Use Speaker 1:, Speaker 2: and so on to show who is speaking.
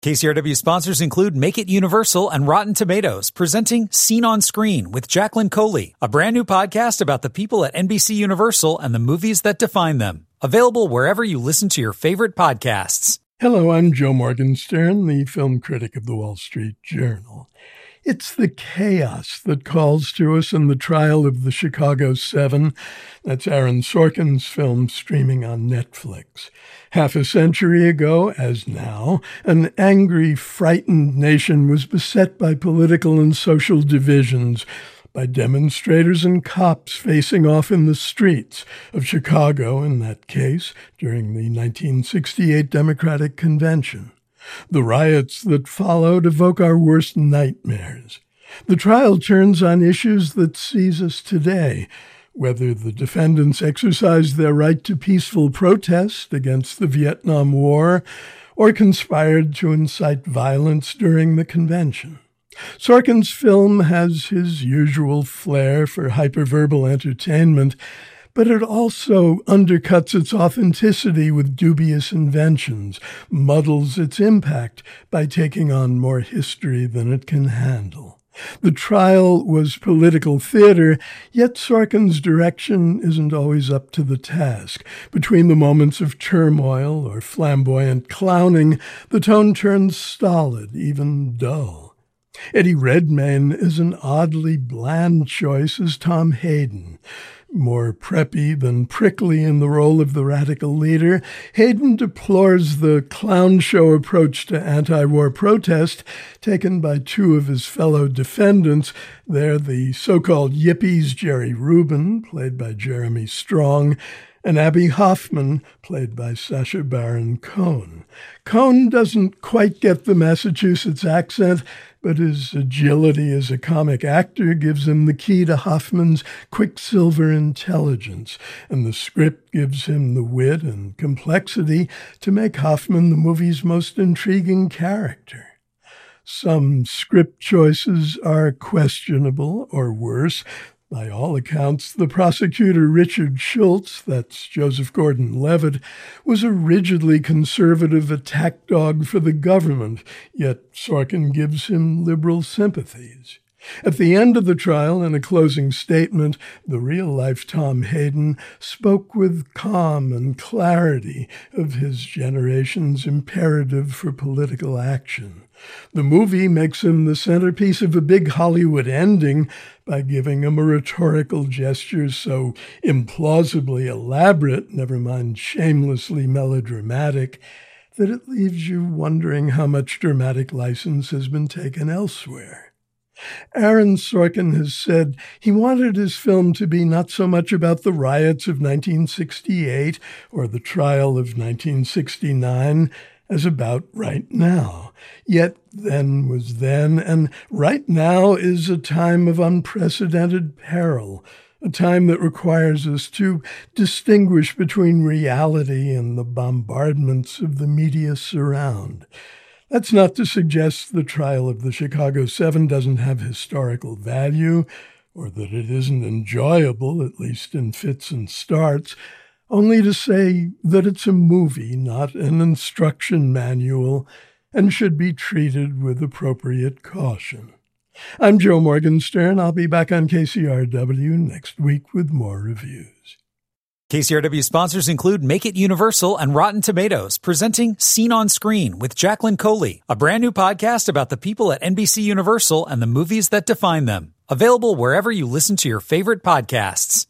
Speaker 1: KCRW sponsors include Make It Universal and Rotten Tomatoes, presenting Scene on Screen with Jacqueline Coley, a brand new podcast about the people at NBC Universal and the movies that define them. Available wherever you listen to your favorite podcasts.
Speaker 2: Hello, I'm Joe Morgenstern, the film critic of the Wall Street Journal. It's the chaos that calls to us in the trial of the Chicago Seven. That's Aaron Sorkin's film streaming on Netflix. Half a century ago, as now, an angry, frightened nation was beset by political and social divisions by demonstrators and cops facing off in the streets of Chicago, in that case, during the 1968 Democratic Convention. The riots that followed evoke our worst nightmares. The trial turns on issues that seize us today whether the defendants exercised their right to peaceful protest against the Vietnam War or conspired to incite violence during the convention. Sorkin's film has his usual flair for hyperverbal entertainment, but it also undercuts its authenticity with dubious inventions, muddles its impact by taking on more history than it can handle. The trial was political theater, yet Sorkin's direction isn't always up to the task. Between the moments of turmoil or flamboyant clowning, the tone turns stolid, even dull. Eddie Redmayne is an oddly bland choice as Tom Hayden. More preppy than prickly in the role of the radical leader, Hayden deplores the clown show approach to anti war protest taken by two of his fellow defendants. They're the so called yippies Jerry Rubin, played by Jeremy Strong, and Abbie Hoffman, played by Sacha Baron Cohen. Cohen doesn't quite get the Massachusetts accent, but his agility as a comic actor gives him the key to Hoffman's quicksilver intelligence, and the script gives him the wit and complexity to make Hoffman the movie's most intriguing character. Some script choices are questionable or worse, by all accounts, the prosecutor Richard Schultz, that's Joseph Gordon Levitt, was a rigidly conservative attack dog for the government, yet Sorkin gives him liberal sympathies. At the end of the trial, in a closing statement, the real life Tom Hayden spoke with calm and clarity of his generation's imperative for political action. The movie makes him the centerpiece of a big Hollywood ending by giving him a rhetorical gesture so implausibly elaborate, never mind shamelessly melodramatic, that it leaves you wondering how much dramatic license has been taken elsewhere. Aaron Sorkin has said he wanted his film to be not so much about the riots of 1968 or the trial of 1969 as about right now. Yet then was then, and right now is a time of unprecedented peril, a time that requires us to distinguish between reality and the bombardments of the media surround. That's not to suggest the trial of the Chicago Seven doesn't have historical value or that it isn't enjoyable, at least in fits and starts, only to say that it's a movie, not an instruction manual, and should be treated with appropriate caution. I'm Joe Morgenstern. I'll be back on KCRW next week with more reviews.
Speaker 1: KCRW sponsors include Make It Universal and Rotten Tomatoes, presenting Scene on Screen with Jacqueline Coley, a brand new podcast about the people at NBC Universal and the movies that define them. Available wherever you listen to your favorite podcasts.